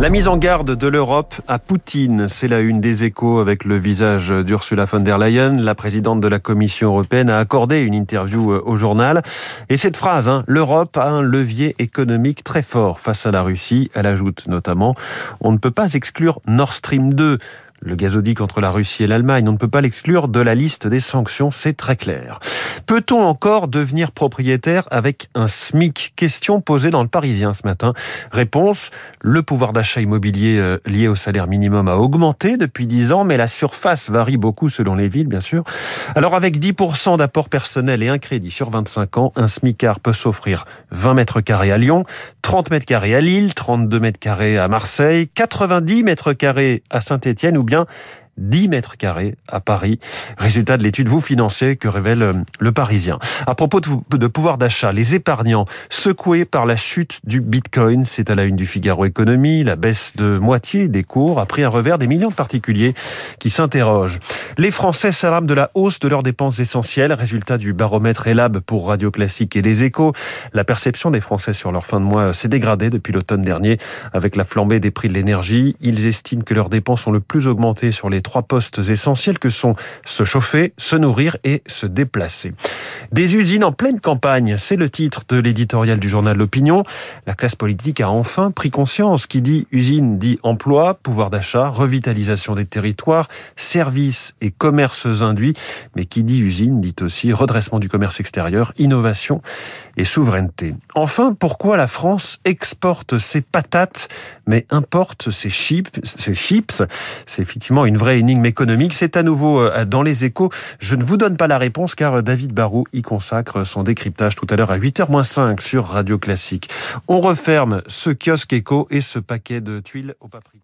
La mise en garde de l'Europe à Poutine, c'est la une des échos avec le visage d'Ursula von der Leyen. La présidente de la Commission européenne a accordé une interview euh, au journal. Et cette phrase, hein, l'Europe a un levier économique très fort face à la Russie. Elle ajoute notamment, on ne peut pas exclure Nord Stream 2 le gazoduc entre la Russie et l'Allemagne. On ne peut pas l'exclure de la liste des sanctions, c'est très clair. Peut-on encore devenir propriétaire avec un SMIC? Question posée dans le Parisien ce matin. Réponse, le pouvoir d'achat immobilier euh, lié au salaire minimum a augmenté depuis 10 ans, mais la surface varie beaucoup selon les villes, bien sûr. Alors avec 10% d'apport personnel et un crédit sur 25 ans, un SMICAR peut s'offrir 20 mètres carrés à Lyon, 30 mètres carrés à Lille, 32 mètres carrés à Marseille, 90 mètres carrés à Saint-Étienne ou bien bien. 10 mètres carrés à Paris. Résultat de l'étude Vous financez que révèle euh, le Parisien. À propos de pouvoir d'achat, les épargnants secoués par la chute du Bitcoin, c'est à la une du Figaro Économie, la baisse de moitié des cours a pris un revers des millions de particuliers qui s'interrogent. Les Français s'alarment de la hausse de leurs dépenses essentielles, résultat du baromètre Elab pour Radio Classique et les Échos. La perception des Français sur leur fin de mois s'est dégradée depuis l'automne dernier avec la flambée des prix de l'énergie. Ils estiment que leurs dépenses ont le plus augmenté sur les trois postes essentiels que sont se chauffer, se nourrir et se déplacer. Des usines en pleine campagne, c'est le titre de l'éditorial du journal L'Opinion. La classe politique a enfin pris conscience. Qui dit usine dit emploi, pouvoir d'achat, revitalisation des territoires, services et commerces induits. Mais qui dit usine dit aussi redressement du commerce extérieur, innovation et souveraineté. Enfin, pourquoi la France exporte ses patates mais importe ses chips Ses chips, c'est effectivement une vraie énigme économique. C'est à nouveau euh, dans les échos. Je ne vous donne pas la réponse car David Barou y consacre son décryptage tout à l'heure à 8h-5 sur Radio Classique. On referme ce kiosque écho et ce paquet de tuiles au paprika.